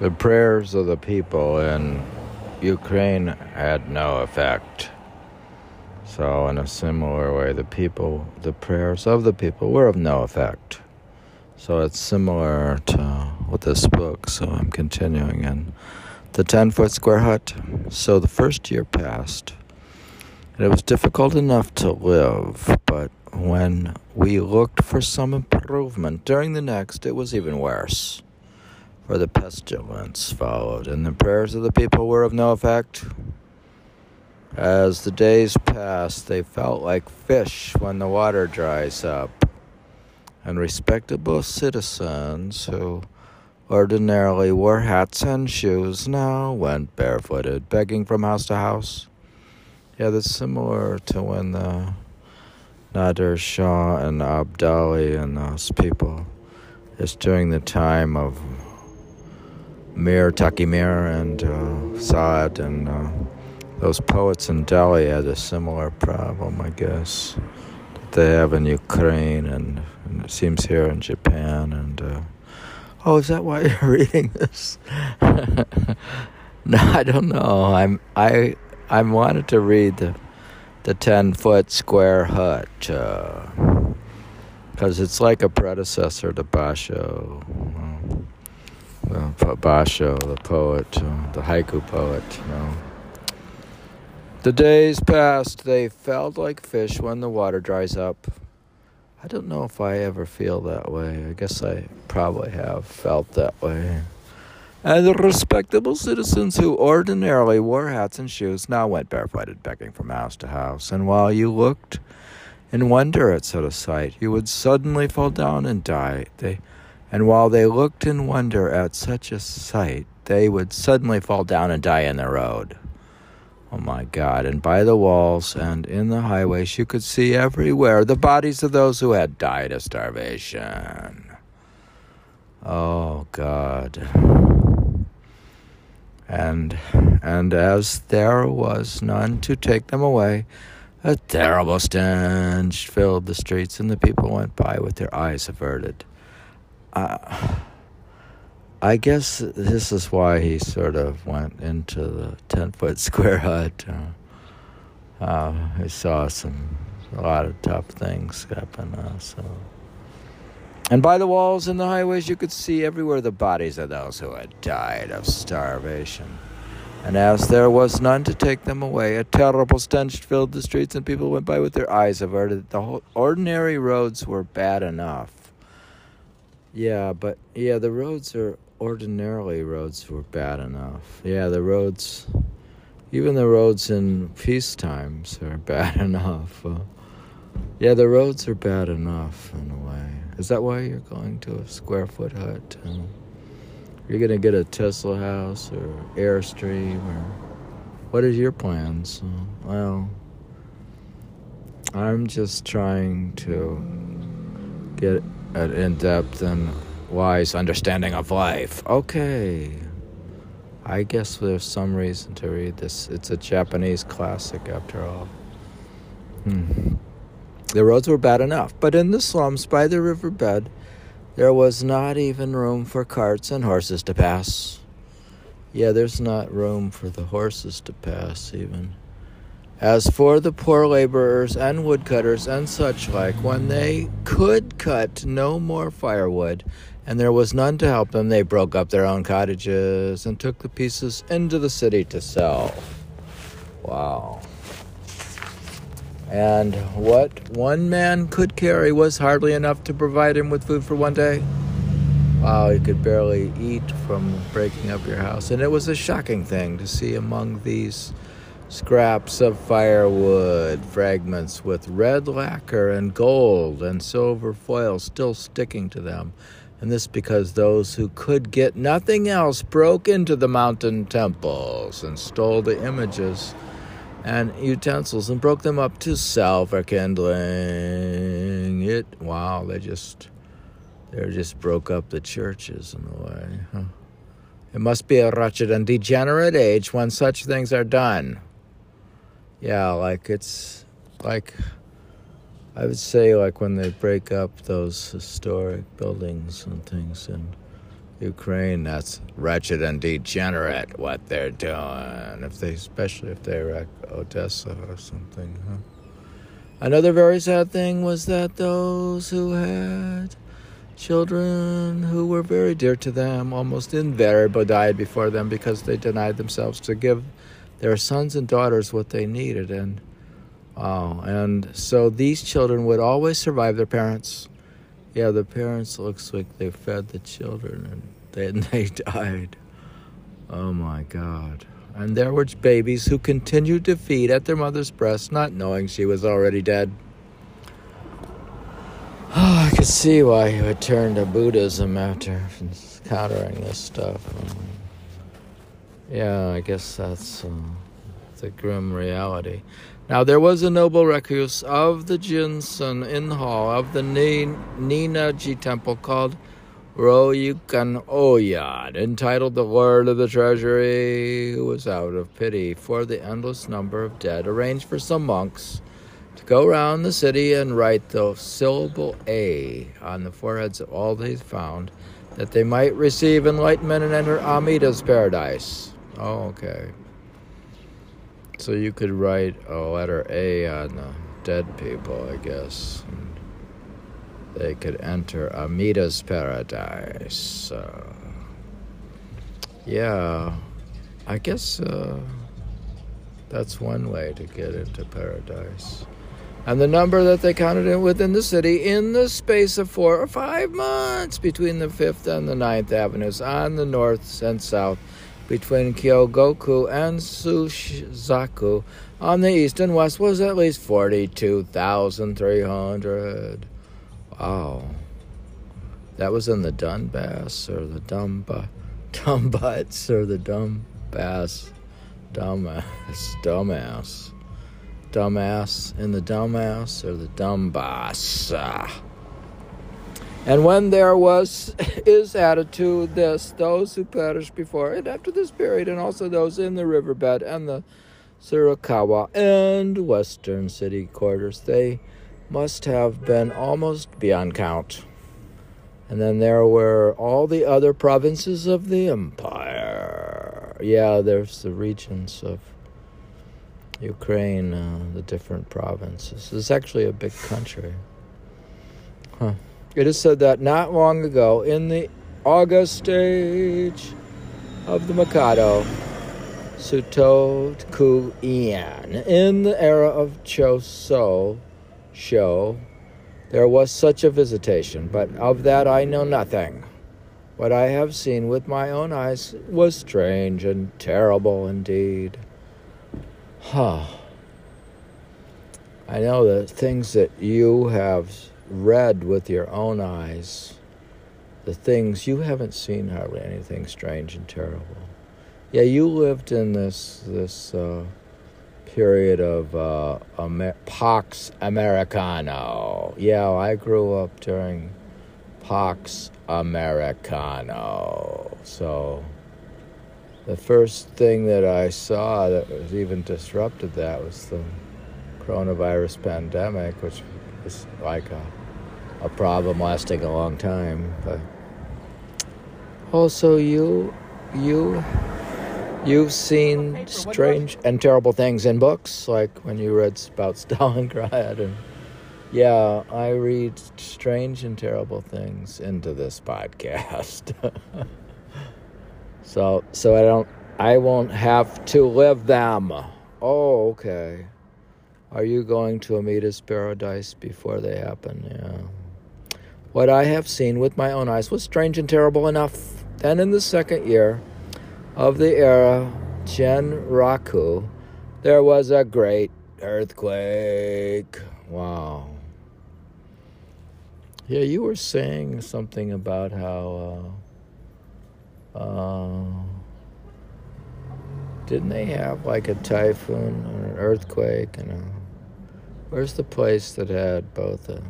The prayers of the people in Ukraine had no effect. So, in a similar way, the people, the prayers of the people were of no effect. So, it's similar to with this book. So, I'm continuing in the 10 foot square hut. So, the first year passed. And it was difficult enough to live, but when we looked for some improvement during the next, it was even worse. For the pestilence followed, and the prayers of the people were of no effect. As the days passed, they felt like fish when the water dries up. And respectable citizens who ordinarily wore hats and shoes now went barefooted, begging from house to house. Yeah, that's similar to when the Nader Shah and Abdali and those people. It's during the time of Mir Taqi Mir and uh, Saad and uh, those poets in Delhi had a similar problem, I guess, that they have in Ukraine and, and it seems here in Japan. And uh, oh, is that why you're reading this? no, I don't know. I'm I I wanted to read the the 10 foot square hut because uh, it's like a predecessor to Basho. Basho, the poet, uh, the haiku poet, you know. The days passed, they felt like fish when the water dries up. I don't know if I ever feel that way. I guess I probably have felt that way and the respectable citizens who ordinarily wore hats and shoes now went barefooted, begging from house to house. And while you looked in wonder at such a sight, you would suddenly fall down and die. They, and while they looked in wonder at such a sight, they would suddenly fall down and die in the road. Oh my God. And by the walls and in the highways, you could see everywhere the bodies of those who had died of starvation. Oh God and and as there was none to take them away, a terrible stench filled the streets, and the people went by with their eyes averted. Uh, I guess this is why he sort of went into the ten foot square hut. Uh, uh, he saw some a lot of tough things happen. Uh, so. And by the walls and the highways, you could see everywhere the bodies of those who had died of starvation. And as there was none to take them away, a terrible stench filled the streets, and people went by with their eyes averted. The ordinary roads were bad enough. Yeah, but yeah, the roads are ordinarily roads were bad enough. Yeah, the roads, even the roads in peace times are bad enough. Uh, yeah, the roads are bad enough in a way. Is that why you're going to a square foot hut? Um, you're to get a Tesla house or Airstream or what are your plans? Uh, well, I'm just trying to get an in depth and wise understanding of life. Okay. I guess there's some reason to read this. It's a Japanese classic after all. Hmm. The roads were bad enough, but in the slums by the riverbed, there was not even room for carts and horses to pass. Yeah, there's not room for the horses to pass, even. As for the poor laborers and woodcutters and such like, when they could cut no more firewood, and there was none to help them, they broke up their own cottages and took the pieces into the city to sell. Wow. And what one man could carry was hardly enough to provide him with food for one day. Wow, you could barely eat from breaking up your house. And it was a shocking thing to see among these scraps of firewood, fragments with red lacquer and gold and silver foil still sticking to them. And this because those who could get nothing else broke into the mountain temples and stole the images and utensils and broke them up to sell for kindling. It wow, they just they just broke up the churches in a way. Huh? It must be a wretched and degenerate age when such things are done. Yeah, like it's like I would say like when they break up those historic buildings and things and Ukraine, that's wretched and degenerate what they're doing. If they, especially if they wreck Odessa or something. Huh? Another very sad thing was that those who had children who were very dear to them almost invariably died before them because they denied themselves to give their sons and daughters what they needed and oh and so these children would always survive their parents yeah, the parents looks like they fed the children and then they died. Oh my God. And there were babies who continued to feed at their mother's breast, not knowing she was already dead. Oh, I could see why he would turn to Buddhism after encountering this stuff. Yeah, I guess that's uh, the grim reality. Now there was a noble recluse of the Jinsen in hall of the Ninnaji temple called Royukan Oyan, entitled The Lord of the Treasury, who was out of pity for the endless number of dead, arranged for some monks to go round the city and write the syllable A on the foreheads of all they found, that they might receive enlightenment and enter Amida's paradise. Oh, okay. So you could write a letter A on the dead people, I guess. They could enter Amida's paradise. Uh, yeah, I guess uh, that's one way to get into paradise. And the number that they counted in within the city in the space of four or five months between the Fifth and the Ninth Avenues on the north and south between Kyogoku and Suzaku on the east and west was at least 42,300. Wow. That was in the Donbass or the Dumba, Dumbutts or the Dumbass. Dumbass. Dumbass. Dumbass in the Dumbass or the Dumbass. And when there was is added to this those who perished before and after this period, and also those in the riverbed and the Shirakawa and western city quarters, they must have been almost beyond count. And then there were all the other provinces of the empire. Yeah, there's the regions of Ukraine, uh, the different provinces. It's actually a big country. Huh. It is said that not long ago, in the August age of the Mikado, Sutoku Ian, in the era of Choso Sho, there was such a visitation, but of that I know nothing. What I have seen with my own eyes was strange and terrible indeed. Huh. I know the things that you have read with your own eyes the things you haven't seen hardly anything strange and terrible. Yeah, you lived in this this uh, period of uh, Amer- Pax Americano. Yeah, I grew up during Pax Americano. So the first thing that I saw that was even disrupted that was the coronavirus pandemic, which was like a a problem lasting a long time. But also, you, you, you've seen strange and terrible things in books, like when you read about Stalingrad, and yeah, I read strange and terrible things into this podcast. so, so I don't, I won't have to live them. Oh, okay. Are you going to Amida's paradise before they happen? Yeah. What I have seen with my own eyes was strange and terrible enough. Then, in the second year of the era Genryaku, there was a great earthquake. Wow. Yeah, you were saying something about how. Uh, uh, didn't they have like a typhoon or an earthquake and a, where's the place that had both a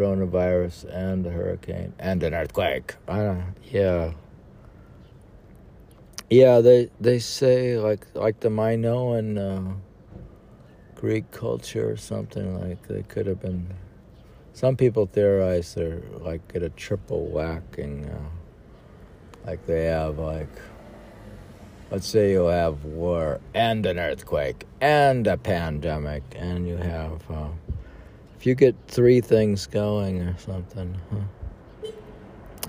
coronavirus and a hurricane and an earthquake. Uh, yeah. Yeah, they they say like like the Minoan uh, Greek culture or something like they could have been. Some people theorize they're like get a triple whacking. Uh, Like they have like let's say you have war and an earthquake and a pandemic and you have uh, if you get three things going or something huh?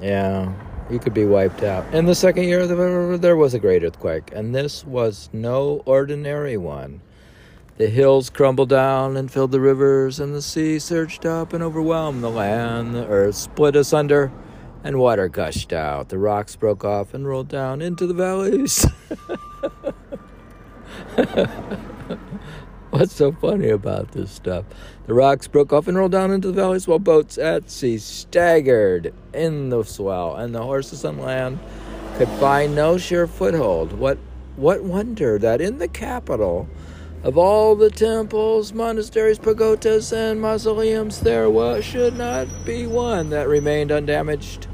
yeah you could be wiped out in the second year there was a great earthquake and this was no ordinary one the hills crumbled down and filled the rivers and the sea surged up and overwhelmed the land the earth split asunder and water gushed out. The rocks broke off and rolled down into the valleys. What's so funny about this stuff? The rocks broke off and rolled down into the valleys while boats at sea staggered in the swell, and the horses on land could find no sure foothold. What what wonder that in the capital of all the temples, monasteries, pagodas, and mausoleums, there was, should not be one that remained undamaged.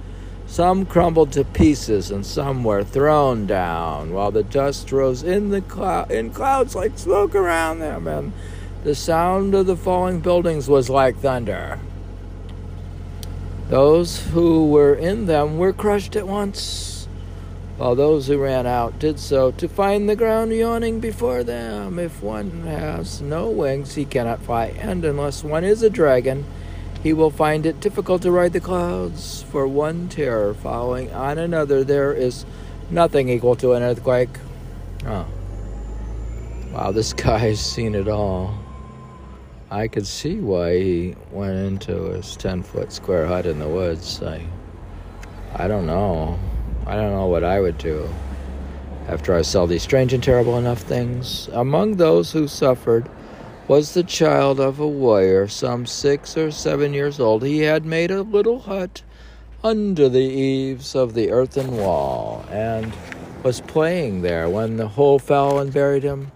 Some crumbled to pieces and some were thrown down, while the dust rose in the clou- in clouds like smoke around them, and the sound of the falling buildings was like thunder. Those who were in them were crushed at once, while those who ran out did so to find the ground yawning before them. If one has no wings, he cannot fly, and unless one is a dragon, he will find it difficult to ride the clouds, for one terror following on another, there is nothing equal to an earthquake. Oh. Wow, this guy's seen it all. I could see why he went into his 10 foot square hut in the woods. I, I don't know. I don't know what I would do after I saw these strange and terrible enough things. Among those who suffered, was the child of a warrior, some six or seven years old. He had made a little hut under the eaves of the earthen wall and was playing there when the hole fell and buried him.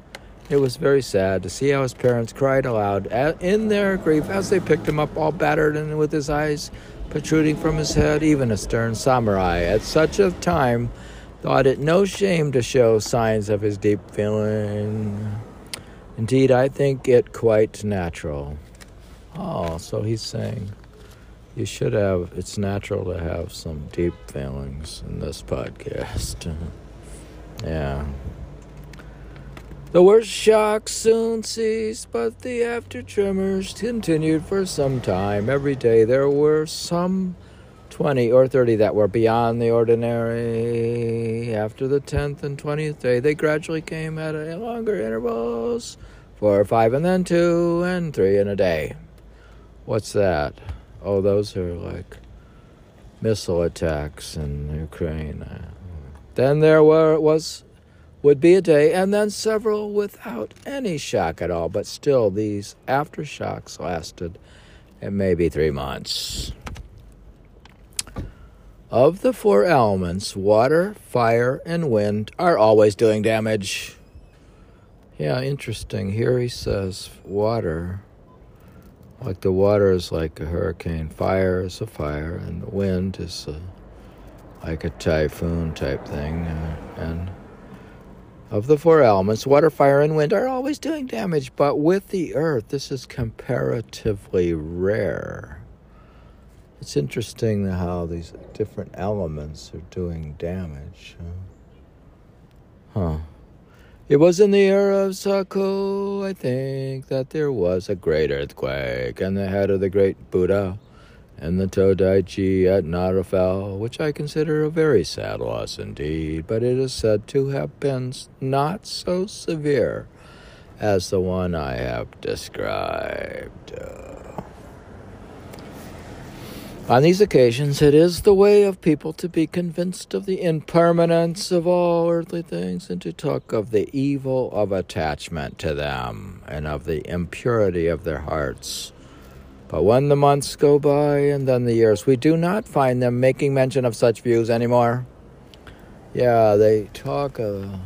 It was very sad to see how his parents cried aloud in their grief as they picked him up all battered and with his eyes protruding from his head. Even a stern samurai at such a time thought it no shame to show signs of his deep feeling. Indeed, I think it quite natural. Oh, so he's saying you should have, it's natural to have some deep feelings in this podcast. yeah. The worst shock soon ceased, but the after tremors continued for some time. Every day there were some 20 or 30 that were beyond the ordinary. After the 10th and 20th day, they gradually came at longer intervals four or five, and then two and three in a day. What's that? Oh, those are like missile attacks in Ukraine. Then there were was would be a day, and then several without any shock at all. But still, these aftershocks lasted, and maybe three months. Of the four elements, water, fire, and wind are always doing damage. Yeah, interesting. Here he says water. Like the water is like a hurricane, fire is a fire, and the wind is a, like a typhoon type thing. Uh, and of the four elements, water, fire, and wind are always doing damage, but with the earth, this is comparatively rare. It's interesting how these different elements are doing damage. Huh. It was in the year of Saku, I think, that there was a great earthquake, and the head of the great Buddha and the Todaiji at Nara fell, which I consider a very sad loss indeed, but it is said to have been not so severe as the one I have described. On these occasions, it is the way of people to be convinced of the impermanence of all earthly things and to talk of the evil of attachment to them and of the impurity of their hearts. But when the months go by and then the years, we do not find them making mention of such views anymore. Yeah, they talk. of.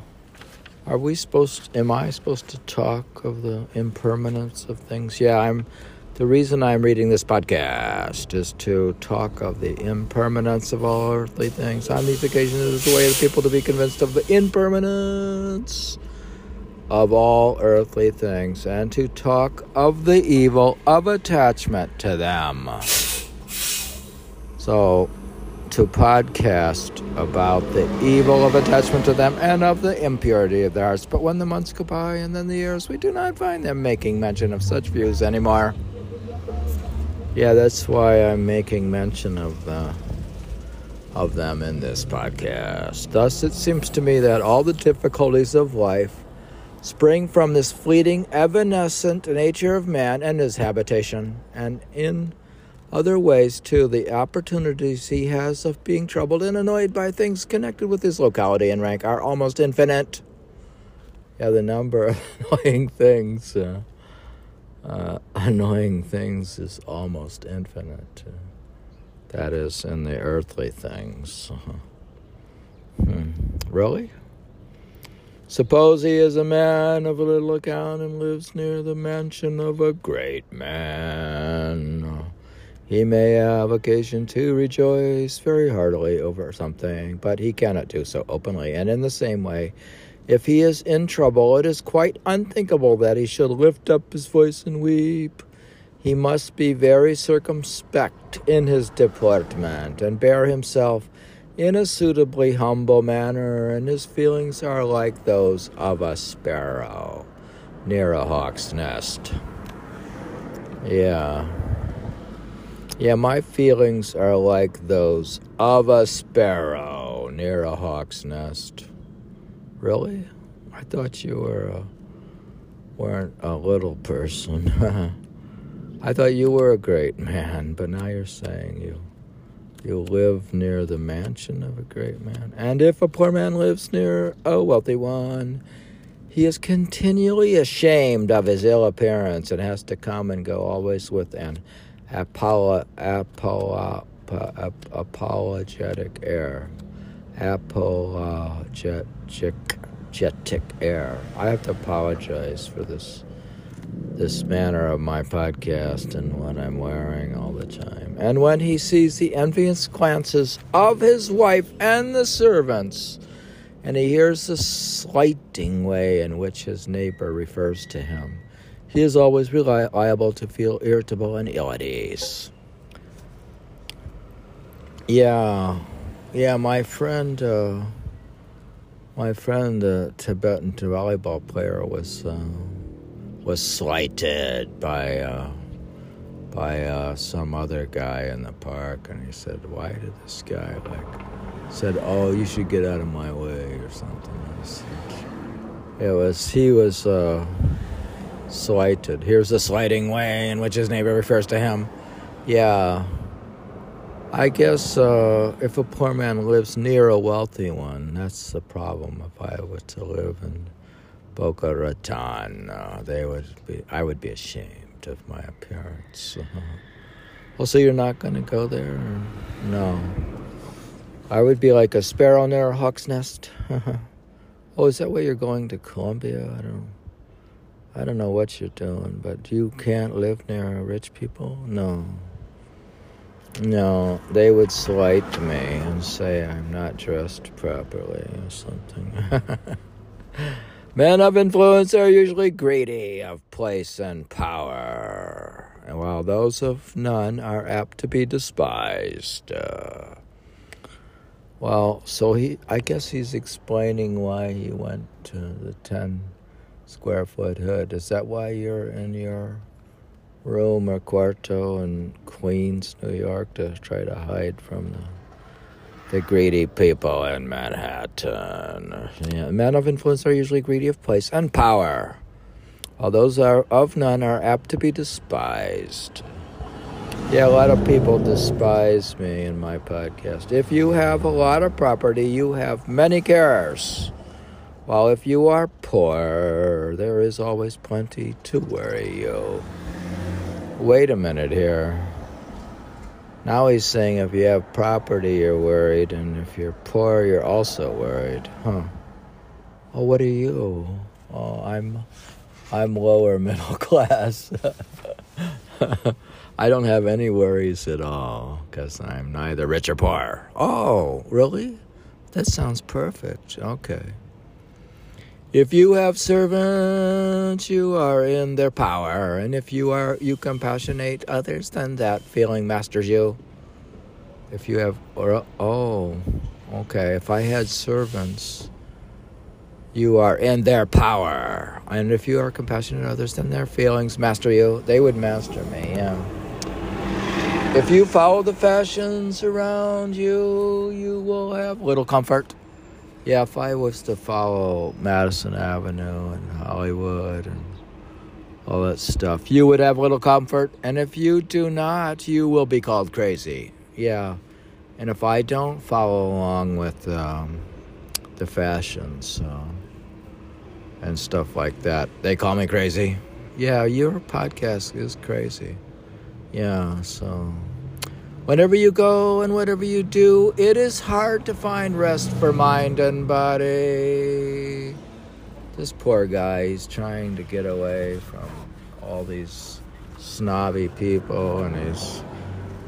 are we supposed? Am I supposed to talk of the impermanence of things? Yeah, I'm the reason I'm reading this podcast is to talk of the impermanence of all earthly things. On these occasions, it is the way of people to be convinced of the impermanence of all earthly things and to talk of the evil of attachment to them. So, to podcast about the evil of attachment to them and of the impurity of their hearts. But when the months go by and then the years, we do not find them making mention of such views anymore. Yeah, that's why I'm making mention of the of them in this podcast. Thus, it seems to me that all the difficulties of life spring from this fleeting, evanescent nature of man and his habitation, and in other ways, too, the opportunities he has of being troubled and annoyed by things connected with his locality and rank are almost infinite. Yeah, the number of annoying things, uh, uh, annoying things is almost infinite. That is, in the earthly things. Hmm. Really? Suppose he is a man of a little account and lives near the mansion of a great man. He may have occasion to rejoice very heartily over something, but he cannot do so openly. And in the same way, if he is in trouble, it is quite unthinkable that he should lift up his voice and weep. He must be very circumspect in his deportment and bear himself in a suitably humble manner, and his feelings are like those of a sparrow near a hawk's nest. Yeah. Yeah, my feelings are like those of a sparrow near a hawk's nest. Really? I thought you were a, weren't a little person. I thought you were a great man, but now you're saying you you live near the mansion of a great man. And if a poor man lives near a wealthy one, he is continually ashamed of his ill appearance and has to come and go always with an apolo, apolo, apologetic air. Apologetic air. I have to apologize for this this manner of my podcast and what I'm wearing all the time. And when he sees the envious glances of his wife and the servants, and he hears the slighting way in which his neighbor refers to him, he is always liable to feel irritable and ill at ease. Yeah, yeah, my friend, uh, my friend, the Tibetan volleyball player, was. Uh, was slighted by uh, by uh, some other guy in the park, and he said, "Why did this guy like?" Said, "Oh, you should get out of my way" or something. It was he was uh, slighted. Here's the slighting way in which his neighbor refers to him. Yeah. I guess uh, if a poor man lives near a wealthy one, that's the problem. If I were to live in Boca Raton. Uh, they would be. I would be ashamed of my appearance. Uh, well, so you're not going to go there? No. I would be like a sparrow near a hawk's nest. oh, is that where you're going to Colombia? I don't. I don't know what you're doing, but you can't live near rich people. No. No, they would slight me and say I'm not dressed properly or something. Men of influence are usually greedy of place and power, and while those of none are apt to be despised. Uh, well, so he, I guess he's explaining why he went to the 10 square foot hood. Is that why you're in your room or quarto in Queens, New York, to try to hide from the the greedy people in Manhattan. Yeah, men of influence are usually greedy of place and power, while those are of none are apt to be despised. Yeah, a lot of people despise me in my podcast. If you have a lot of property, you have many cares. While if you are poor, there is always plenty to worry you. Wait a minute here. Now he's saying if you have property, you're worried, and if you're poor, you're also worried. Huh? Oh, what are you? Oh, I'm, I'm lower middle class. I don't have any worries at all because I'm neither rich or poor. Oh, really? That sounds perfect. Okay. If you have servants, you are in their power, and if you are you compassionate others, then that feeling masters you. If you have, or oh, okay. If I had servants, you are in their power, and if you are compassionate others, then their feelings master you. They would master me. Yeah. If you follow the fashions around you, you will have little comfort. Yeah, if I was to follow Madison Avenue and Hollywood and all that stuff, you would have little comfort. And if you do not, you will be called crazy. Yeah. And if I don't follow along with um, the fashions uh, and stuff like that, they call me crazy. Yeah, your podcast is crazy. Yeah, so whenever you go and whatever you do, it is hard to find rest for mind and body. This poor guy, he's trying to get away from all these snobby people and he's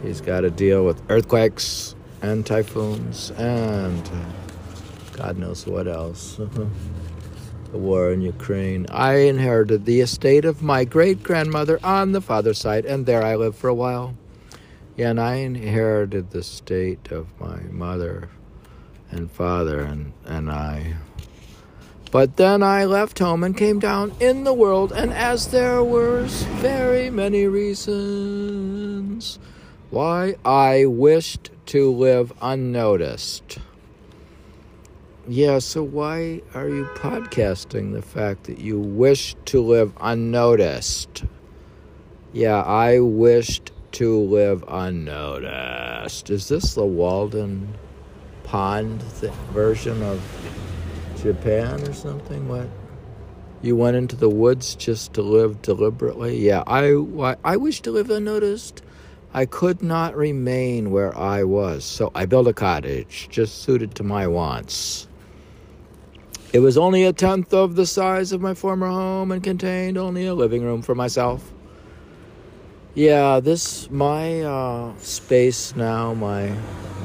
he's got to deal with earthquakes and typhoons and uh, God knows what else. the war in Ukraine. I inherited the estate of my great grandmother on the father's side, and there I lived for a while. Yeah, and I inherited the state of my mother and father and, and I. But then I left home and came down in the world, and as there were very many reasons why I wished to live unnoticed. Yeah, so why are you podcasting the fact that you wish to live unnoticed? Yeah, I wished to live unnoticed. Is this the Walden Pond th- version of Japan or something? What? You went into the woods just to live deliberately? Yeah, I, I wish to live unnoticed. I could not remain where I was, so I built a cottage just suited to my wants. It was only a tenth of the size of my former home and contained only a living room for myself. Yeah, this, my uh, space now, my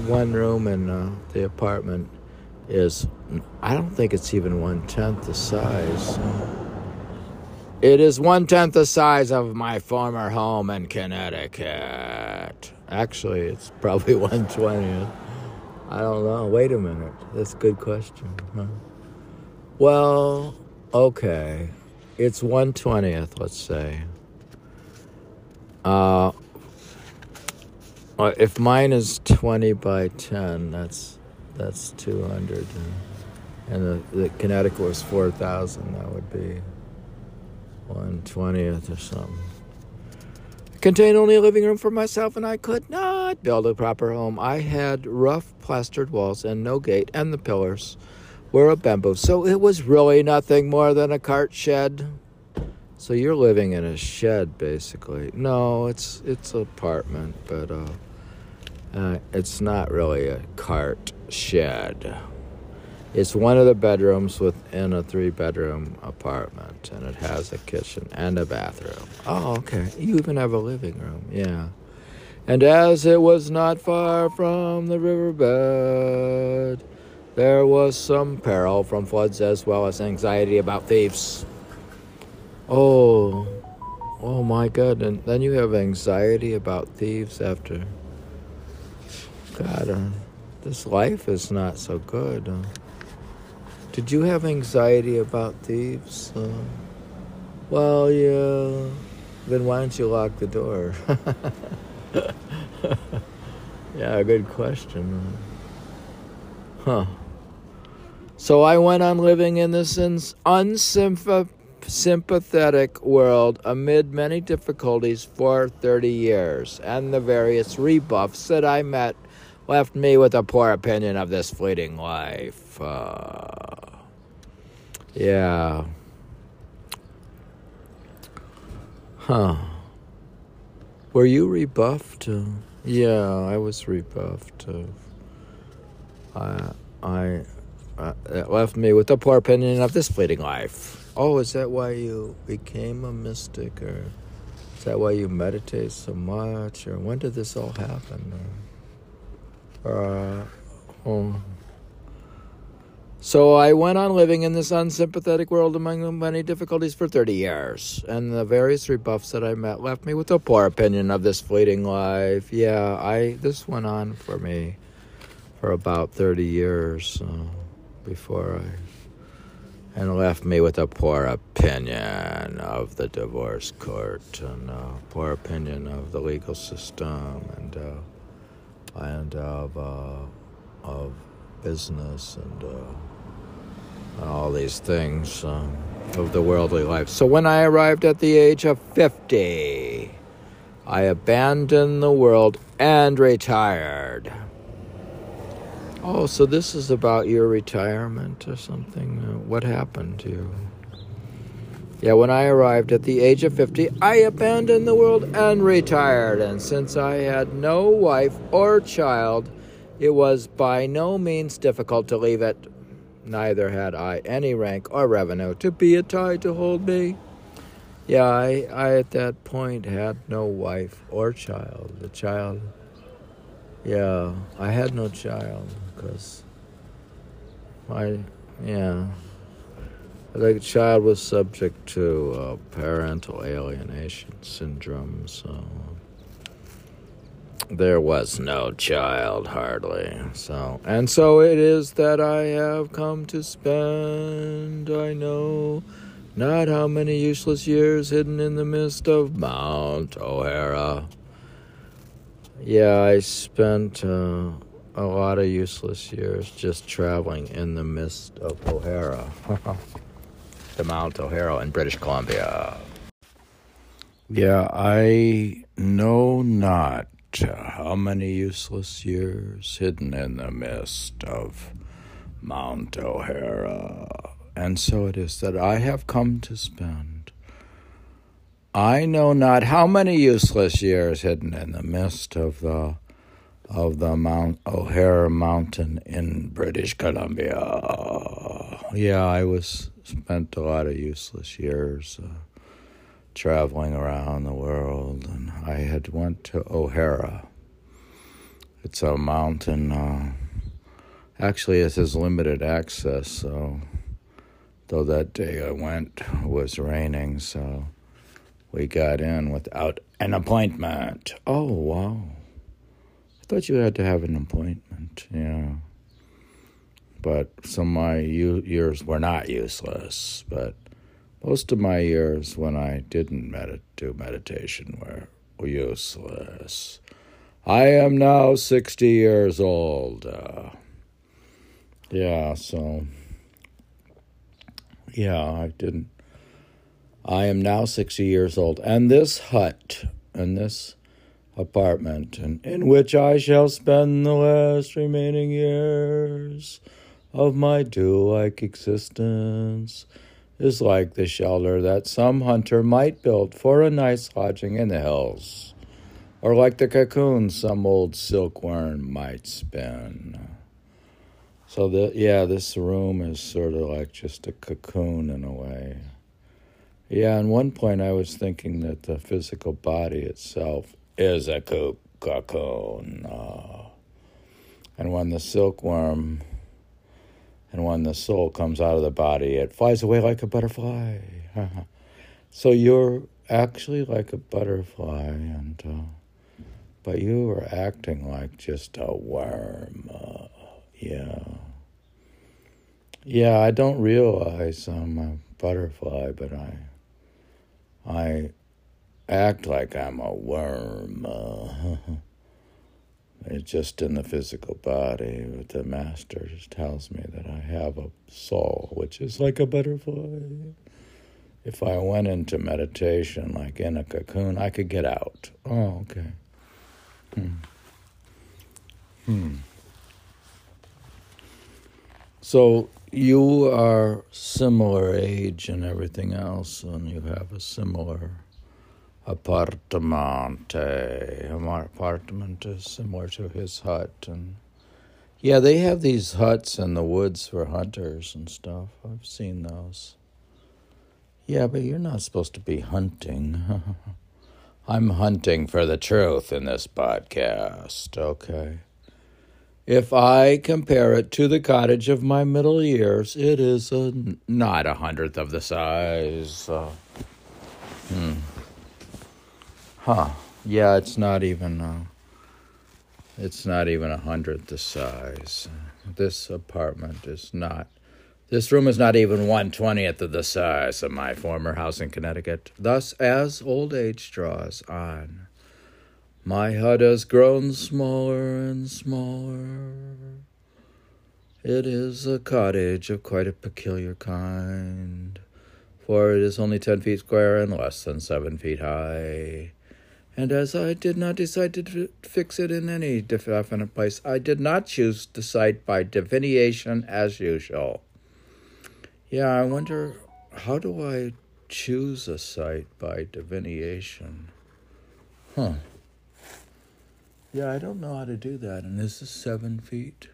one room in uh, the apartment is, I don't think it's even one tenth the size. It is one tenth the size of my former home in Connecticut. Actually, it's probably one twentieth. I don't know. Wait a minute. That's a good question. Huh? Well, okay. It's 120th, let's say. Uh, uh, if mine is 20 by 10, that's that's 200. And the, the Connecticut was 4,000, that would be 120th or something. Contained only a living room for myself, and I could not build a proper home. I had rough plastered walls and no gate, and the pillars were a bamboo. So it was really nothing more than a cart shed. So you're living in a shed, basically. No, it's it's an apartment, but uh, uh, it's not really a cart shed. It's one of the bedrooms within a three-bedroom apartment, and it has a kitchen and a bathroom. Oh, okay. You even have a living room, yeah. And as it was not far from the riverbed, there was some peril from floods as well as anxiety about thieves. Oh, oh my God. And then you have anxiety about thieves after. God, uh, this life is not so good. Uh, did you have anxiety about thieves? Uh, well, yeah. Then why don't you lock the door? yeah, good question. Huh. So I went on living in this unsympathetic world amid many difficulties for 30 years, and the various rebuffs that I met left me with a poor opinion of this fleeting life. Uh, yeah. Huh. Were you rebuffed? Yeah, I was rebuffed. I, I uh, that left me with a poor opinion of this fleeting life. Oh, is that why you became a mystic, or is that why you meditate so much, or when did this all happen? Or, uh, oh. So I went on living in this unsympathetic world among many difficulties for 30 years, and the various rebuffs that I met left me with a poor opinion of this fleeting life. Yeah, I this went on for me for about 30 years uh, before I and left me with a poor opinion of the divorce court and a poor opinion of the legal system and uh, and of uh, of business and uh, all these things um, of the worldly life. So when I arrived at the age of 50, I abandoned the world and retired. Oh, so this is about your retirement or something? Uh, what happened to you? Yeah, when I arrived at the age of 50, I abandoned the world and retired. And since I had no wife or child, it was by no means difficult to leave it. Neither had I any rank or revenue to be a tie to hold me. Yeah, I, I at that point had no wife or child. The child, yeah, I had no child because my, yeah, the child was subject to uh, parental alienation syndrome, so there was no child hardly. So, and so it is that I have come to spend, I know not how many useless years hidden in the mist of Mount O'Hara. Yeah, I spent. Uh, a lot of useless years just traveling in the mist of O'Hara, the Mount O'Hara in British Columbia. Yeah, I know not how many useless years hidden in the mist of Mount O'Hara. And so it is that I have come to spend. I know not how many useless years hidden in the mist of the of the Mount O'Hara Mountain in British Columbia. Yeah, I was spent a lot of useless years uh, traveling around the world, and I had went to O'Hara. It's a mountain. Uh, actually, it has limited access, so though that day I went was raining, so we got in without an appointment. Oh wow thought you had to have an appointment, yeah. But some of my years were not useless, but most of my years when I didn't medit- do meditation were, were useless. I am now 60 years old. Uh, yeah, so, yeah, I didn't. I am now 60 years old. And this hut and this apartment, and in which I shall spend the last remaining years of my dew-like existence, is like the shelter that some hunter might build for a nice lodging in the hills, or like the cocoon some old silkworm might spin. So the yeah, this room is sort of like just a cocoon in a way. Yeah, at one point I was thinking that the physical body itself is a cocoon. Uh, and when the silkworm and when the soul comes out of the body, it flies away like a butterfly. so you're actually like a butterfly, and uh, but you are acting like just a worm. Uh, yeah. Yeah, I don't realize I'm a butterfly, but I I act like I'm a worm. Uh, it's just in the physical body. But the master tells me that I have a soul, which is like a butterfly. If I went into meditation, like in a cocoon, I could get out. Oh, okay. Hmm. Hmm. So you are similar age and everything else, and you have a similar apartment. Apartment is similar to his hut, and yeah, they have these huts in the woods for hunters and stuff. I've seen those. Yeah, but you're not supposed to be hunting. I'm hunting for the truth in this podcast. Okay. If I compare it to the cottage of my middle years, it is a, not a hundredth of the size. Uh, hmm. Huh. Yeah, it's not even. Uh, it's not even a hundredth the size. This apartment is not. This room is not even one twentieth of the size of my former house in Connecticut. Thus, as old age draws on, my hut has grown smaller and smaller. It is a cottage of quite a peculiar kind, for it is only ten feet square and less than seven feet high. And as I did not decide to fix it in any definite place, I did not choose the site by divination as usual. Yeah, I wonder how do I choose a site by divination? Huh. Yeah, I don't know how to do that. And this is seven feet.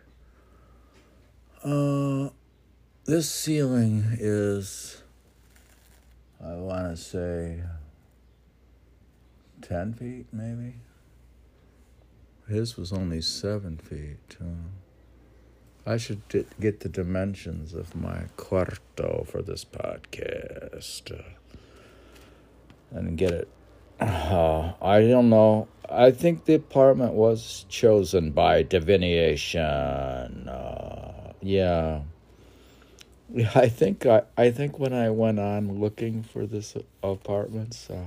Uh, this ceiling is, I want to say, 10 feet maybe. His was only seven feet. I should get the dimensions of my cuarto for this podcast uh, and get it. Uh, I don't know. I think the apartment was chosen by divination. Uh, yeah. I think I, I think when I went on looking for this apartments, uh,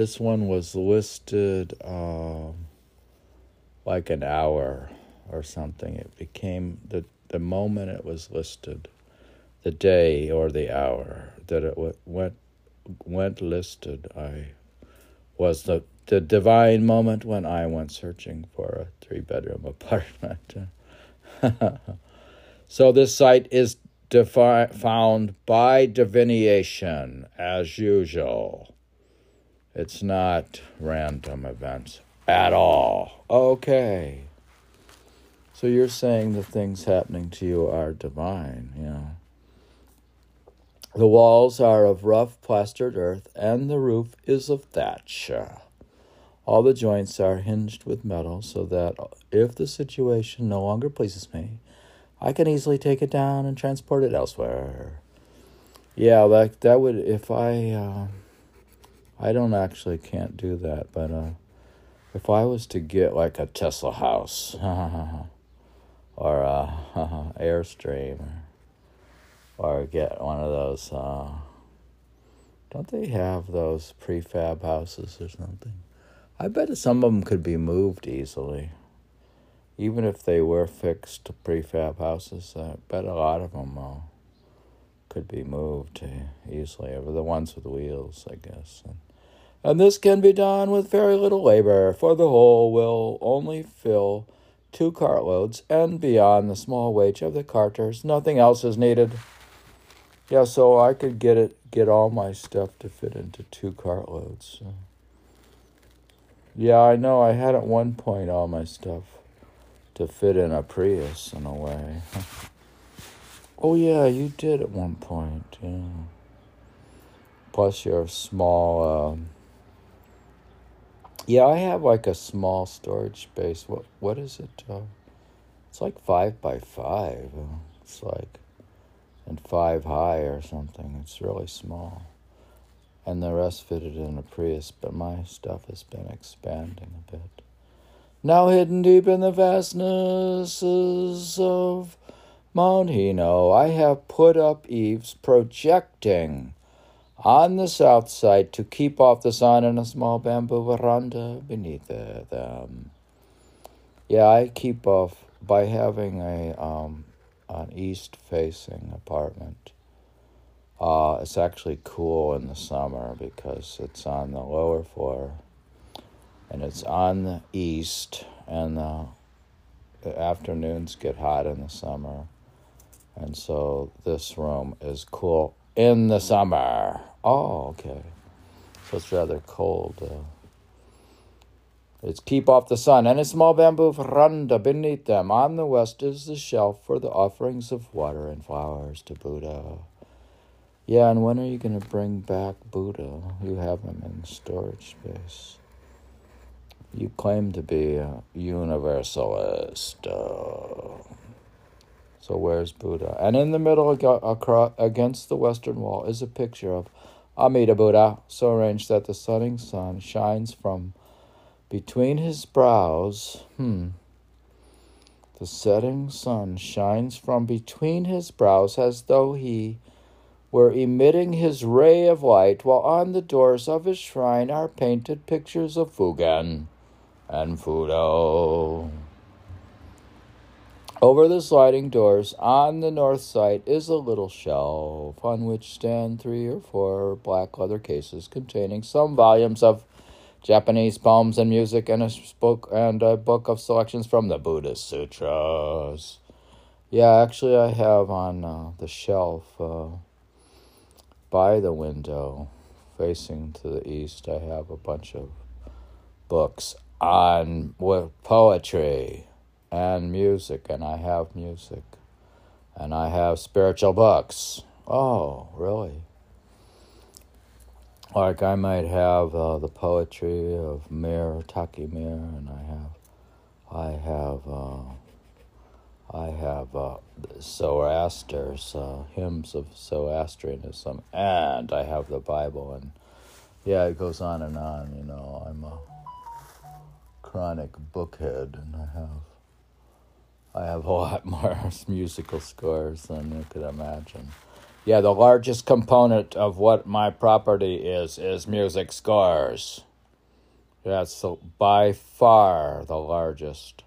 this one was listed um, like an hour or something. It became the the moment it was listed, the day or the hour that it went went listed. I was the the divine moment when I went searching for a three bedroom apartment. so this site is defi- found by divination as usual. It's not random events at all. Okay. So you're saying the things happening to you are divine, yeah. The walls are of rough plastered earth, and the roof is of thatch. All the joints are hinged with metal so that if the situation no longer pleases me, I can easily take it down and transport it elsewhere. Yeah, like that would if I uh, I don't actually can't do that, but uh, if I was to get like a Tesla house or a Airstream or get one of those uh, don't they have those prefab houses or something? I bet some of them could be moved easily. Even if they were fixed prefab houses, I bet a lot of them uh, could be moved easily. Over the ones with wheels, I guess. And, and this can be done with very little labor, for the whole will only fill two cartloads, and beyond the small weight of the carters, nothing else is needed. Yeah, so I could get it, get all my stuff to fit into two cartloads. Yeah, I know. I had at one point all my stuff to fit in a Prius in a way. oh, yeah, you did at one point, yeah. Plus, your small. Um, yeah, I have like a small storage space. What What is it? Uh, it's like five by five. It's like, and five high or something. It's really small and the rest fitted in a Prius, but my stuff has been expanding a bit. Now hidden deep in the vastnesses of Mount Hino, I have put up eaves projecting on the south side to keep off the sun and a small bamboo veranda beneath them. Yeah, I keep off by having a um, an east facing apartment. Uh, it's actually cool in the summer because it's on the lower floor and it's on the east, and the, the afternoons get hot in the summer. And so this room is cool in the summer. Oh, okay. So it's rather cold. Uh, it's keep off the sun, and a small bamboo veranda beneath them. On the west is the shelf for the offerings of water and flowers to Buddha. Yeah, and when are you going to bring back Buddha? You have him in storage space. You claim to be a universalist. Uh, so where's Buddha? And in the middle, across, against the western wall, is a picture of Amida Buddha, so arranged that the setting sun shines from between his brows. Hmm. The setting sun shines from between his brows as though he were emitting his ray of light, while on the doors of his shrine are painted pictures of Fugen and Fudo. Over the sliding doors on the north side is a little shelf on which stand three or four black leather cases containing some volumes of Japanese poems and music and a book and a book of selections from the Buddhist Sutras. Yeah, actually, I have on uh, the shelf uh, by the window, facing to the east. I have a bunch of books on poetry and music, and I have music, and I have spiritual books. Oh, really? Like I might have uh, the poetry of Mir Taqi Mir, and I have, I have, uh, I have uh, Zoroaster's uh, hymns of Zoroastrianism, and I have the Bible, and yeah, it goes on and on. You know, I'm a chronic bookhead, and I have I have a lot more musical scores than you could imagine. Yeah, the largest component of what my property is is music scores. That's by far the largest.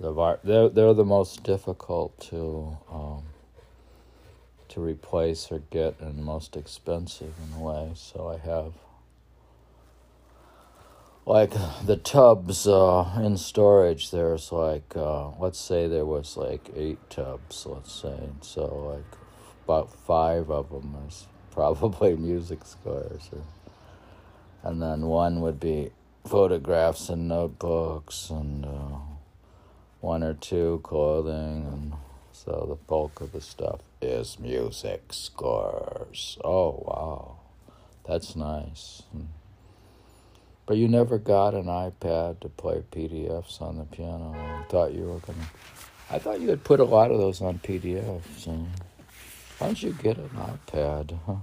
The they're they're the most difficult to um, to replace or get and most expensive in a way. So I have like the tubs uh, in storage there's like uh, let's say there was like eight tubs let's say. So like about five of them is probably music scores. Or, and then one would be photographs and notebooks and uh, one or two clothing and so the bulk of the stuff is music scores. Oh wow. That's nice. Hmm. But you never got an iPad to play PDFs on the piano. I thought you were gonna. I thought you had put a lot of those on PDFs. why don't you get an iPad? Huh?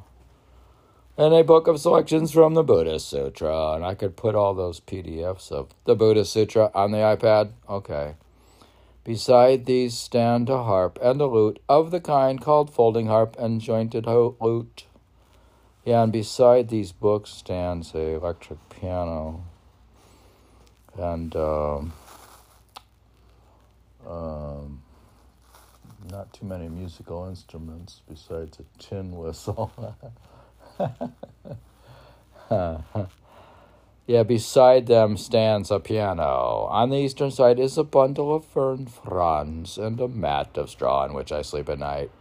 And a book of selections from the Buddhist Sutra, and I could put all those PDFs of the Buddhist Sutra on the iPad. Okay. Beside these stand a harp and a lute of the kind called folding harp and jointed lute. Yeah, and beside these books stands a electric piano, and um, um, not too many musical instruments besides a tin whistle. yeah, beside them stands a piano. On the eastern side is a bundle of fern fronds and a mat of straw on which I sleep at night.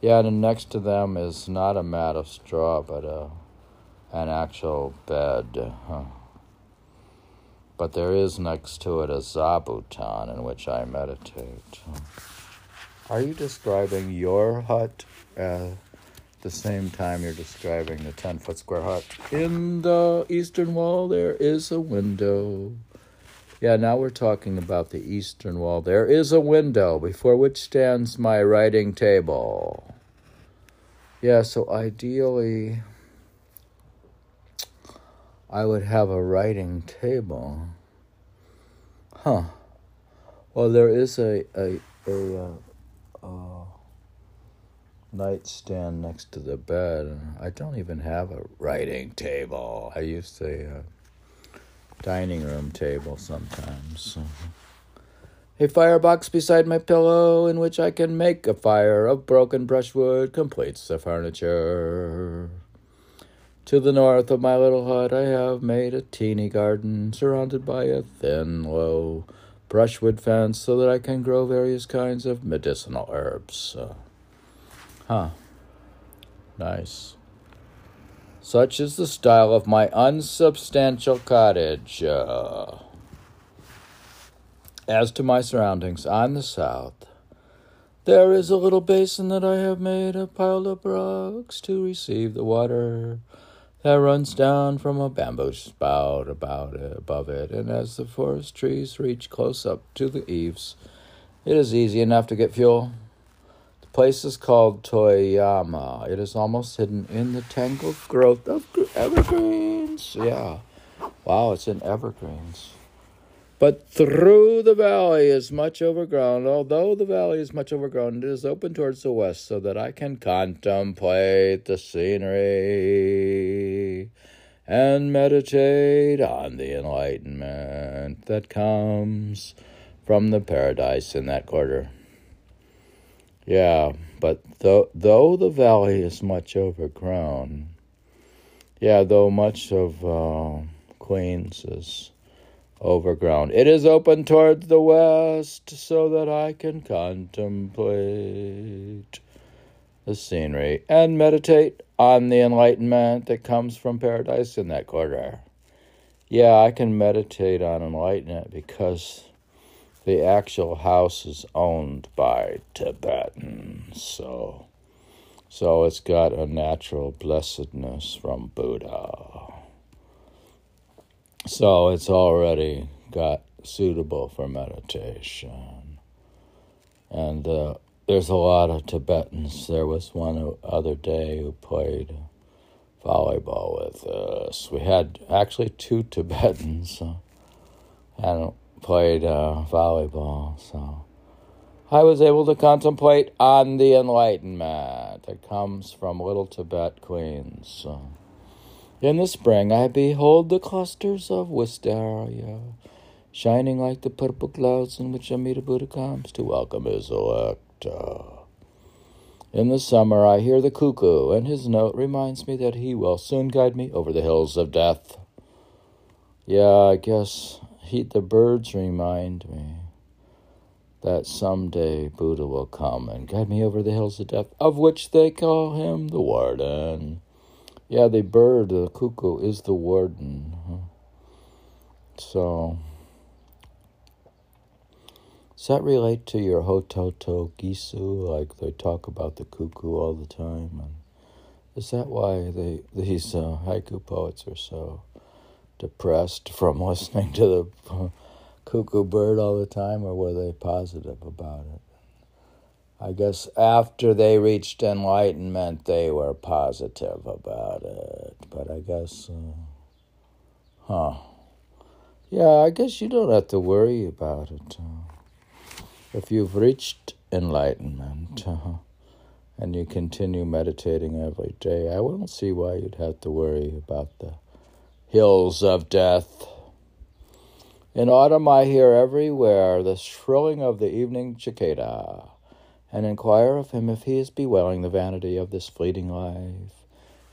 Yeah, and next to them is not a mat of straw, but a, an actual bed. Huh. But there is next to it a zabuton in which I meditate. Are you describing your hut at the same time you're describing the 10 foot square hut? In the eastern wall, there is a window. Yeah, now we're talking about the eastern wall. There is a window before which stands my writing table. Yeah, so ideally, I would have a writing table. Huh. Well, there is a a a, uh, uh, nightstand next to the bed. I don't even have a writing table. I used to. uh, dining room table sometimes. A firebox beside my pillow in which I can make a fire of broken brushwood completes the furniture. To the north of my little hut, I have made a teeny garden surrounded by a thin, low brushwood fence so that I can grow various kinds of medicinal herbs. Uh, huh. Nice. Such is the style of my unsubstantial cottage. Uh, as to my surroundings, on the south, there is a little basin that I have made a pile of rocks to receive the water that runs down from a bamboo spout about it, above it, and as the forest trees reach close up to the eaves, it is easy enough to get fuel. The place is called Toyama. It is almost hidden in the tangled growth of evergreens. Yeah. Wow, it's in evergreens. But through the valley is much overgrown. Although the valley is much overgrown, it is open towards the west so that I can contemplate the scenery and meditate on the enlightenment that comes from the paradise in that quarter. Yeah, but though, though the valley is much overgrown, yeah, though much of uh, Queens is overgrown. It is open towards the west so that I can contemplate the scenery and meditate on the enlightenment that comes from paradise in that quarter. Yeah, I can meditate on enlightenment because the actual house is owned by Tibetans. So so it's got a natural blessedness from Buddha. So it's already got suitable for meditation. And uh, there's a lot of Tibetans. There was one other day who played volleyball with us. We had actually two Tibetans uh, and played uh, volleyball. So I was able to contemplate on the enlightenment that comes from Little Tibet, Queens. So, in the spring, I behold the clusters of wisteria, shining like the purple clouds in which Amida Buddha comes to welcome his elect. In the summer, I hear the cuckoo, and his note reminds me that he will soon guide me over the hills of death. Yeah, I guess he, the birds remind me that someday Buddha will come and guide me over the hills of death, of which they call him the warden. Yeah, the bird, the cuckoo, is the warden. So, does that relate to your Hototogisu? Like they talk about the cuckoo all the time? And is that why they these uh, haiku poets are so depressed from listening to the cuckoo bird all the time, or were they positive about it? I guess after they reached enlightenment, they were positive about it. But I guess, uh, huh. Yeah, I guess you don't have to worry about it. Uh, if you've reached enlightenment uh, and you continue meditating every day, I won't see why you'd have to worry about the hills of death. In autumn, I hear everywhere the shrilling of the evening cicada and inquire of him if he is bewailing the vanity of this fleeting life,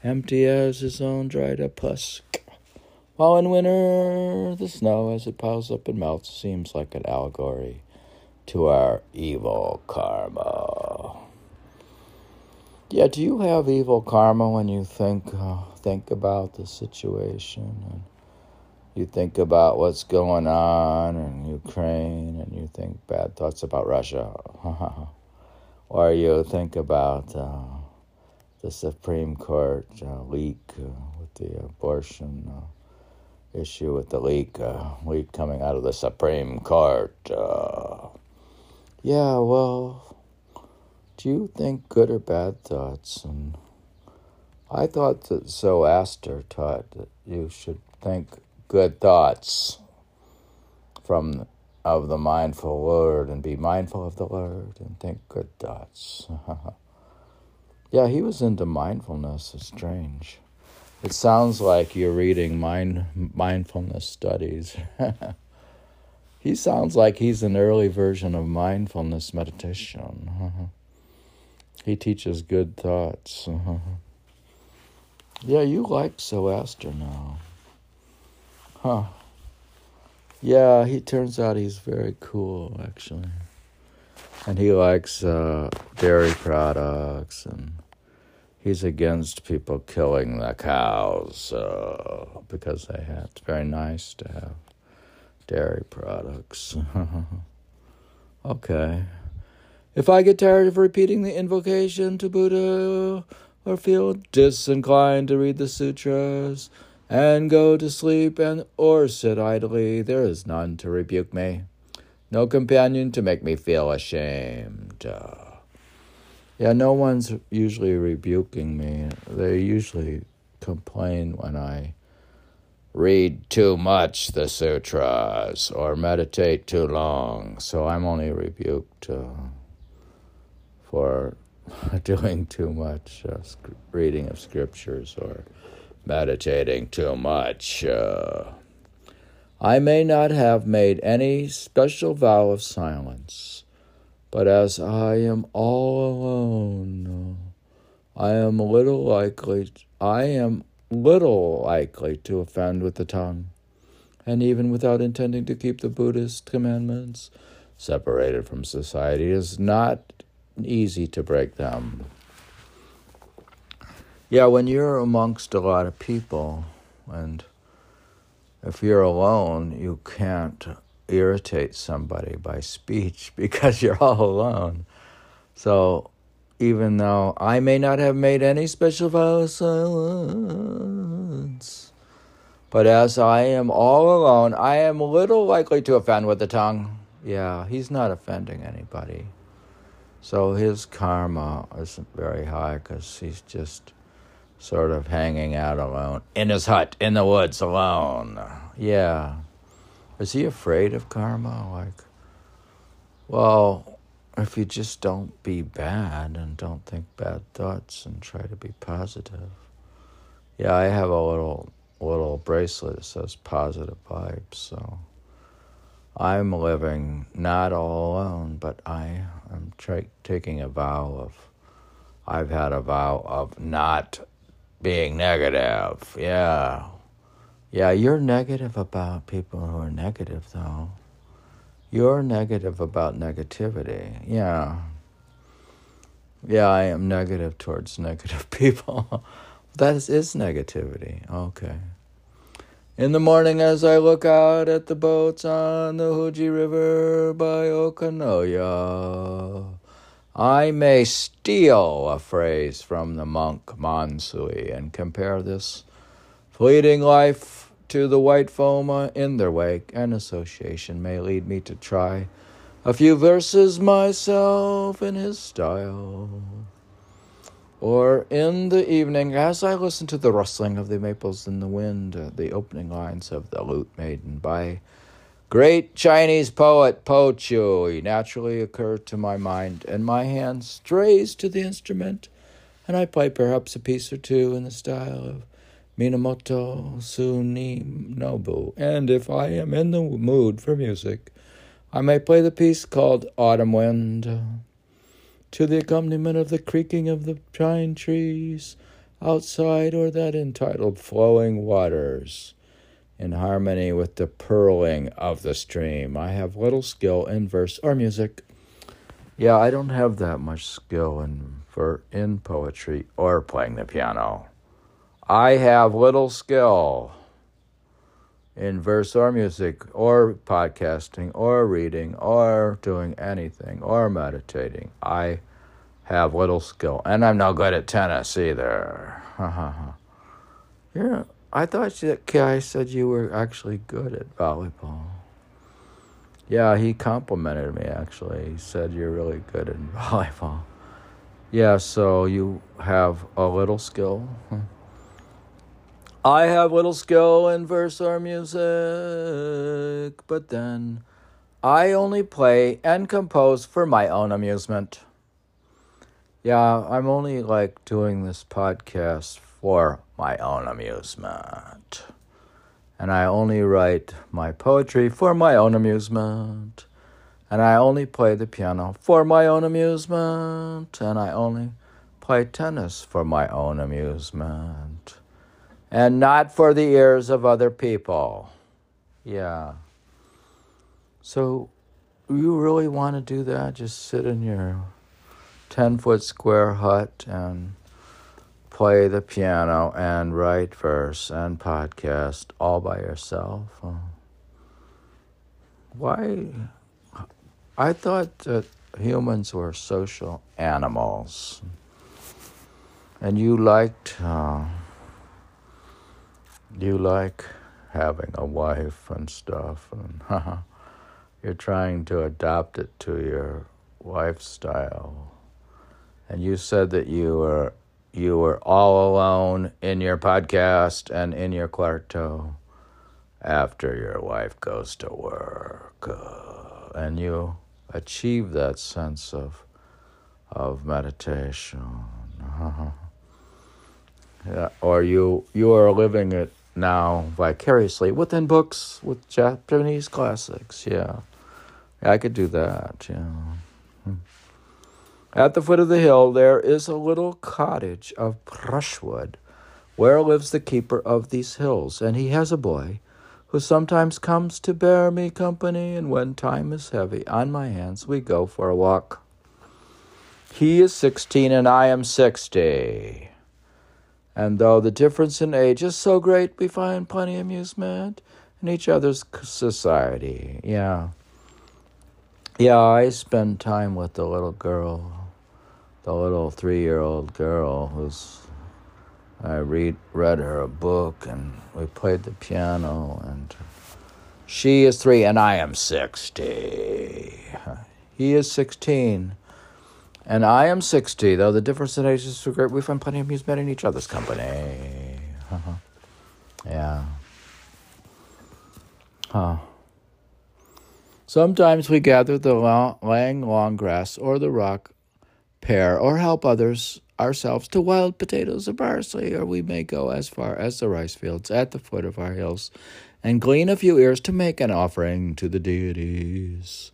empty as his own dried up husk. While in winter, the snow, as it piles up and melts, seems like an allegory to our evil karma. Yeah, do you have evil karma when you think uh, think about the situation and you think about what's going on in Ukraine and you think bad thoughts about Russia? or you think about uh, the Supreme Court uh, leak uh, with the abortion uh, issue with the leak uh, leak coming out of the Supreme Court. Yeah, well, do you think good or bad thoughts? And I thought that Zoroaster taught that you should think good thoughts from of the mindful Lord and be mindful of the Lord and think good thoughts. yeah, he was into mindfulness. It's strange. It sounds like you're reading mind mindfulness studies. he sounds like he's an early version of mindfulness meditation. he teaches good thoughts. yeah, you like Zoroaster now. Huh. Yeah, he turns out he's very cool, actually. And he likes uh, dairy products, and he's against people killing the cows uh, because they have. It's very nice to have dairy products. okay. If I get tired of repeating the invocation to Buddha, or feel disinclined to read the sutras, and go to sleep and or sit idly, there is none to rebuke me, no companion to make me feel ashamed. Yeah, no one's usually rebuking me. They usually complain when I read too much the sutras or meditate too long. So I'm only rebuked uh, for doing too much uh, reading of scriptures or meditating too much. Uh, I may not have made any special vow of silence, but as I am all alone, I am little likely. I am little likely to offend with the tongue, and even without intending to keep the Buddhist commandments, separated from society, is not easy to break them. Yeah, when you're amongst a lot of people, and if you're alone, you can't irritate somebody by speech because you're all alone. So even though I may not have made any special vow of silence. But as I am all alone, I am little likely to offend with the tongue. Yeah, he's not offending anybody. So his karma isn't very high because he's just sort of hanging out alone in his hut in the woods alone. Yeah. Is he afraid of karma? Like, well, if you just don't be bad and don't think bad thoughts and try to be positive. Yeah, I have a little little bracelet that says positive vibes, so I'm living not all alone, but I am tra- taking a vow of I've had a vow of not being negative. Yeah. Yeah, you're negative about people who are negative though. You're negative about negativity. Yeah. Yeah, I am negative towards negative people. that is, is negativity. Okay. In the morning, as I look out at the boats on the Uji River by Okanoya, I may steal a phrase from the monk Mansei and compare this fleeting life to the white foam in their wake, and association may lead me to try a few verses myself in his style. Or in the evening, as I listen to the rustling of the maples in the wind, uh, the opening lines of The Lute Maiden by great Chinese poet Po Chui naturally occur to my mind, and my hand strays to the instrument, and I play perhaps a piece or two in the style of Minamoto Tsunenobu, and if I am in the mood for music, I may play the piece called Autumn Wind to the accompaniment of the creaking of the pine trees outside, or that entitled Flowing Waters, in harmony with the purling of the stream. I have little skill in verse or music. Yeah, I don't have that much skill in for in poetry or playing the piano. I have little skill in verse or music or podcasting or reading or doing anything or meditating. I have little skill. And I'm no good at tennis either. yeah, I thought that guy said you were actually good at volleyball. Yeah, he complimented me actually. He said you're really good at volleyball. Yeah, so you have a little skill. I have little skill in verse or music, but then I only play and compose for my own amusement. Yeah, I'm only like doing this podcast for my own amusement. And I only write my poetry for my own amusement. And I only play the piano for my own amusement. And I only play tennis for my own amusement and not for the ears of other people. Yeah. So, you really want to do that? Just sit in your 10 foot square hut and play the piano and write verse and podcast all by yourself? Why? I thought that humans were social animals. and you liked, uh, you like having a wife and stuff, and you're trying to adapt it to your wife's style. And you said that you were you were all alone in your podcast and in your quarto after your wife goes to work, uh, and you achieve that sense of of meditation. Yeah, or you you are living it now vicariously within books with Japanese classics. Yeah, yeah I could do that. Yeah. Hmm. At the foot of the hill, there is a little cottage of brushwood where lives the keeper of these hills, and he has a boy who sometimes comes to bear me company, and when time is heavy on my hands, we go for a walk. He is sixteen, and I am sixty. And though the difference in age is so great, we find plenty of amusement in each other's society. Yeah. Yeah, I spend time with the little girl, the little three year old girl who's. I read read her a book and we played the piano and she is three and I am sixty. He is sixteen. And I am 60, though the difference in age is so great, we find plenty of amusement in each other's company. Uh-huh. Yeah. Huh. Sometimes we gather the long, lang long grass or the rock pear or help others ourselves to wild potatoes or parsley, or we may go as far as the rice fields at the foot of our hills and glean a few ears to make an offering to the deities.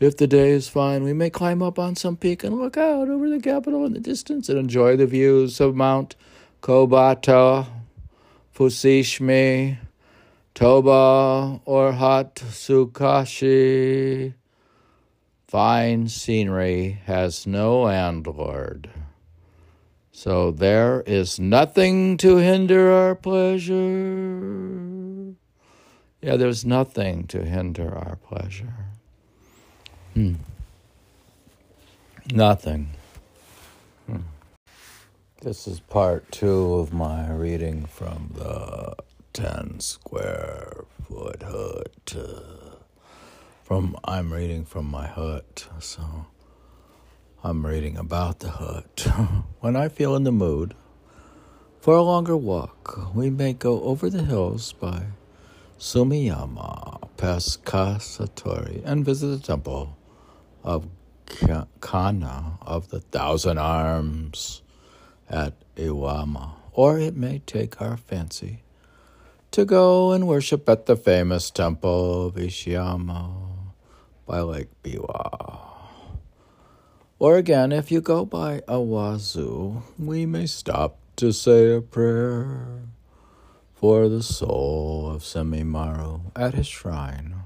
If the day is fine, we may climb up on some peak and look out over the capital in the distance and enjoy the views of Mount Kobata, Fushimi, Toba, or Hatsukashi. Fine scenery has no landlord. So there is nothing to hinder our pleasure. Yeah, there's nothing to hinder our pleasure. Hmm. Nothing. Hmm. This is part two of my reading from the 10 square foot hut. Uh, from I'm reading from my hut, so I'm reading about the hut. when I feel in the mood for a longer walk, we may go over the hills by Sumiyama, past Kasatori, and visit the temple of Kannon of the Thousand Arms at Iwama, or it may take our fancy to go and worship at the famous temple of Ishiyama by Lake Biwa. Or again, if you go by Awazu, we may stop to say a prayer for the soul of Semimaru at his shrine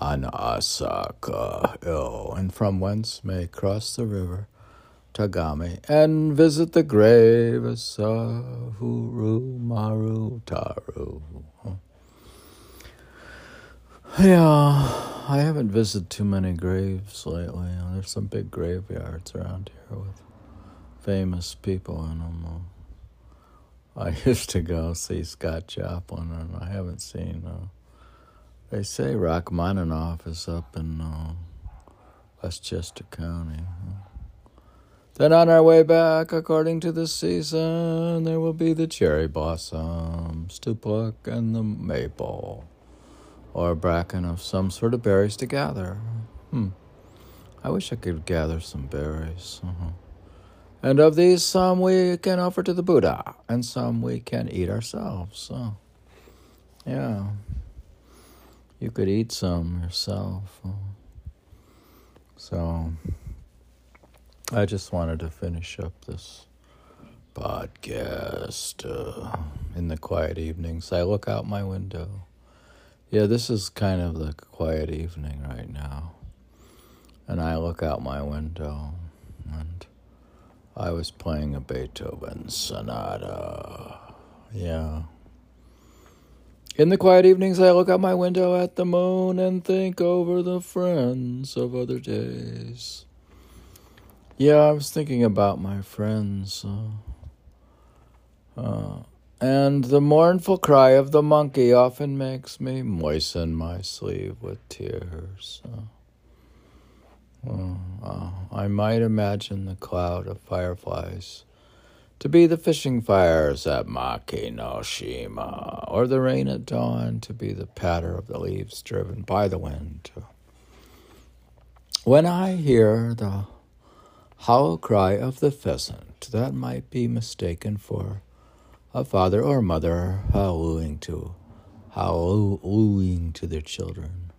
on Asaka Hill, and from whence may cross the river Tagame and visit the grave of Sahuru Maru Taru. Yeah, I haven't visited too many graves lately. There's some big graveyards around here with famous people in them. I used to go see Scott Joplin, and I haven't seen. Uh, they say Rachmaninoff is up in uh, Westchester County. Then on our way back, according to the season, there will be the cherry blossoms to pluck and the maple, or a bracken of some sort of berries to gather. Hmm. I wish I could gather some berries. Uh-huh. And of these, some we can offer to the Buddha, and some we can eat ourselves. So, yeah you could eat some yourself. So I just wanted to finish up this podcast uh, in the quiet evenings. I look out my window. Yeah, this is kind of the quiet evening right now. And I look out my window and I was playing a Beethoven sonata. Yeah. In the quiet evenings, I look out my window at the moon and think over the friends of other days. Yeah, I was thinking about my friends. Uh, and the mournful cry of the monkey often makes me moisten my sleeve with tears. Uh, I might imagine the cloud of fireflies to be the fishing fires at Maki no Shima, or the rain at dawn to be the patter of the leaves driven by the wind. When I hear the howl cry of the pheasant, that might be mistaken for a father or mother howling to howling to their children,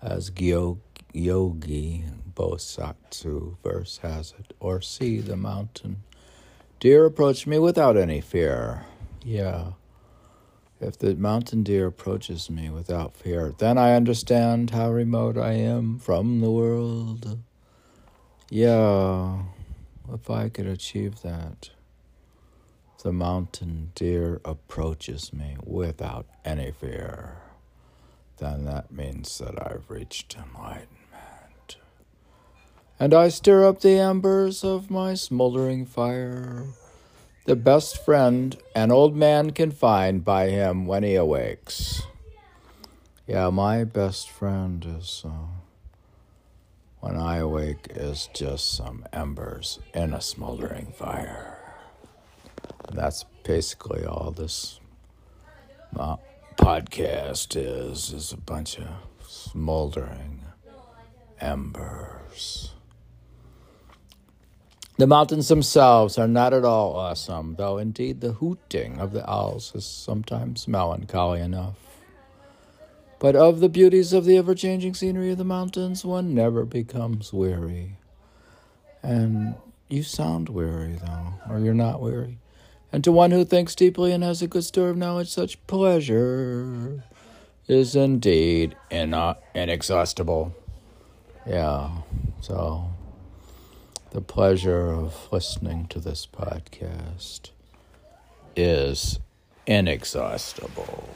as Gyo, Gyogi Bosatsu verse has it, or see the mountain Deer approach me without any fear. Yeah. If the mountain deer approaches me without fear, then I understand how remote I am from the world. Yeah, if I could achieve that. The mountain deer approaches me without any fear, then that means that I've reached enlightenment and I stir up the embers of my smoldering fire, the best friend an old man can find by him when he awakes. Yeah, my best friend is, uh, when I awake, is just some embers in a smoldering fire. And that's basically all this uh, podcast is, is a bunch of smoldering embers. The mountains themselves are not at all awesome, though indeed the hooting of the owls is sometimes melancholy enough. But of the beauties of the ever changing scenery of the mountains, one never becomes weary. And you sound weary, though, or you're not weary. And to one who thinks deeply and has a good store of knowledge, such pleasure is indeed inexhaustible. Yeah, so the pleasure of listening to this podcast is inexhaustible.